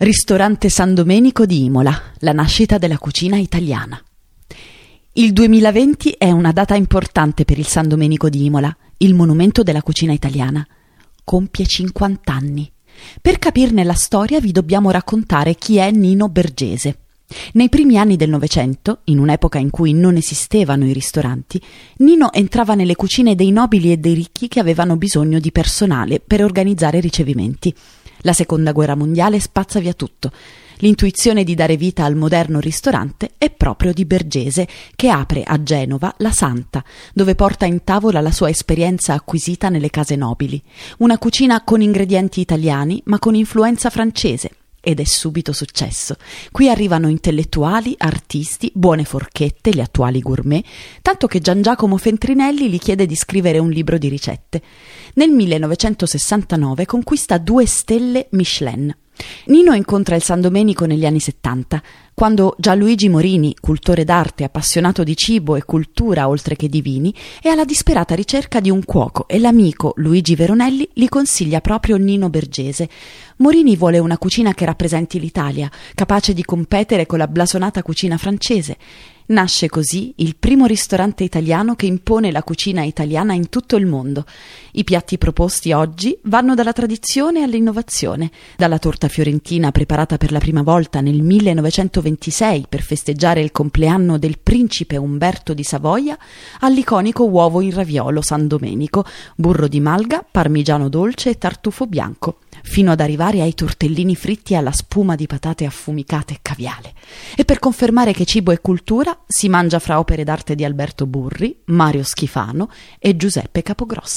Ristorante San Domenico di Imola, la nascita della cucina italiana. Il 2020 è una data importante per il San Domenico di Imola, il monumento della cucina italiana. Compie 50 anni. Per capirne la storia vi dobbiamo raccontare chi è Nino Bergese. Nei primi anni del Novecento, in un'epoca in cui non esistevano i ristoranti, Nino entrava nelle cucine dei nobili e dei ricchi che avevano bisogno di personale per organizzare ricevimenti. La seconda guerra mondiale spazza via tutto. L'intuizione di dare vita al moderno ristorante è proprio di Bergese, che apre a Genova la Santa, dove porta in tavola la sua esperienza acquisita nelle case nobili. Una cucina con ingredienti italiani, ma con influenza francese, ed è subito successo. Qui arrivano intellettuali, artisti, buone forchette, gli attuali gourmet, tanto che Gian Giacomo Fentrinelli gli chiede di scrivere un libro di ricette. Nel 1969 conquista due stelle Michelin. Nino incontra il San Domenico negli anni 70, quando Gianluigi Morini, cultore d'arte, appassionato di cibo e cultura oltre che di vini, è alla disperata ricerca di un cuoco e l'amico Luigi Veronelli gli consiglia proprio Nino Bergese. Morini vuole una cucina che rappresenti l'Italia, capace di competere con la blasonata cucina francese. Nasce così il primo ristorante italiano che impone la cucina italiana in tutto il mondo. I piatti proposti oggi vanno dalla tradizione all'innovazione, dalla torta fiorentina preparata per la prima volta nel 1926 per festeggiare il compleanno del principe Umberto di Savoia, all'iconico uovo in raviolo San Domenico, burro di malga, parmigiano dolce e tartufo bianco fino ad arrivare ai tortellini fritti alla spuma di patate affumicate e caviale. E per confermare che cibo è cultura, si mangia fra opere d'arte di Alberto Burri, Mario Schifano e Giuseppe Capogrossi.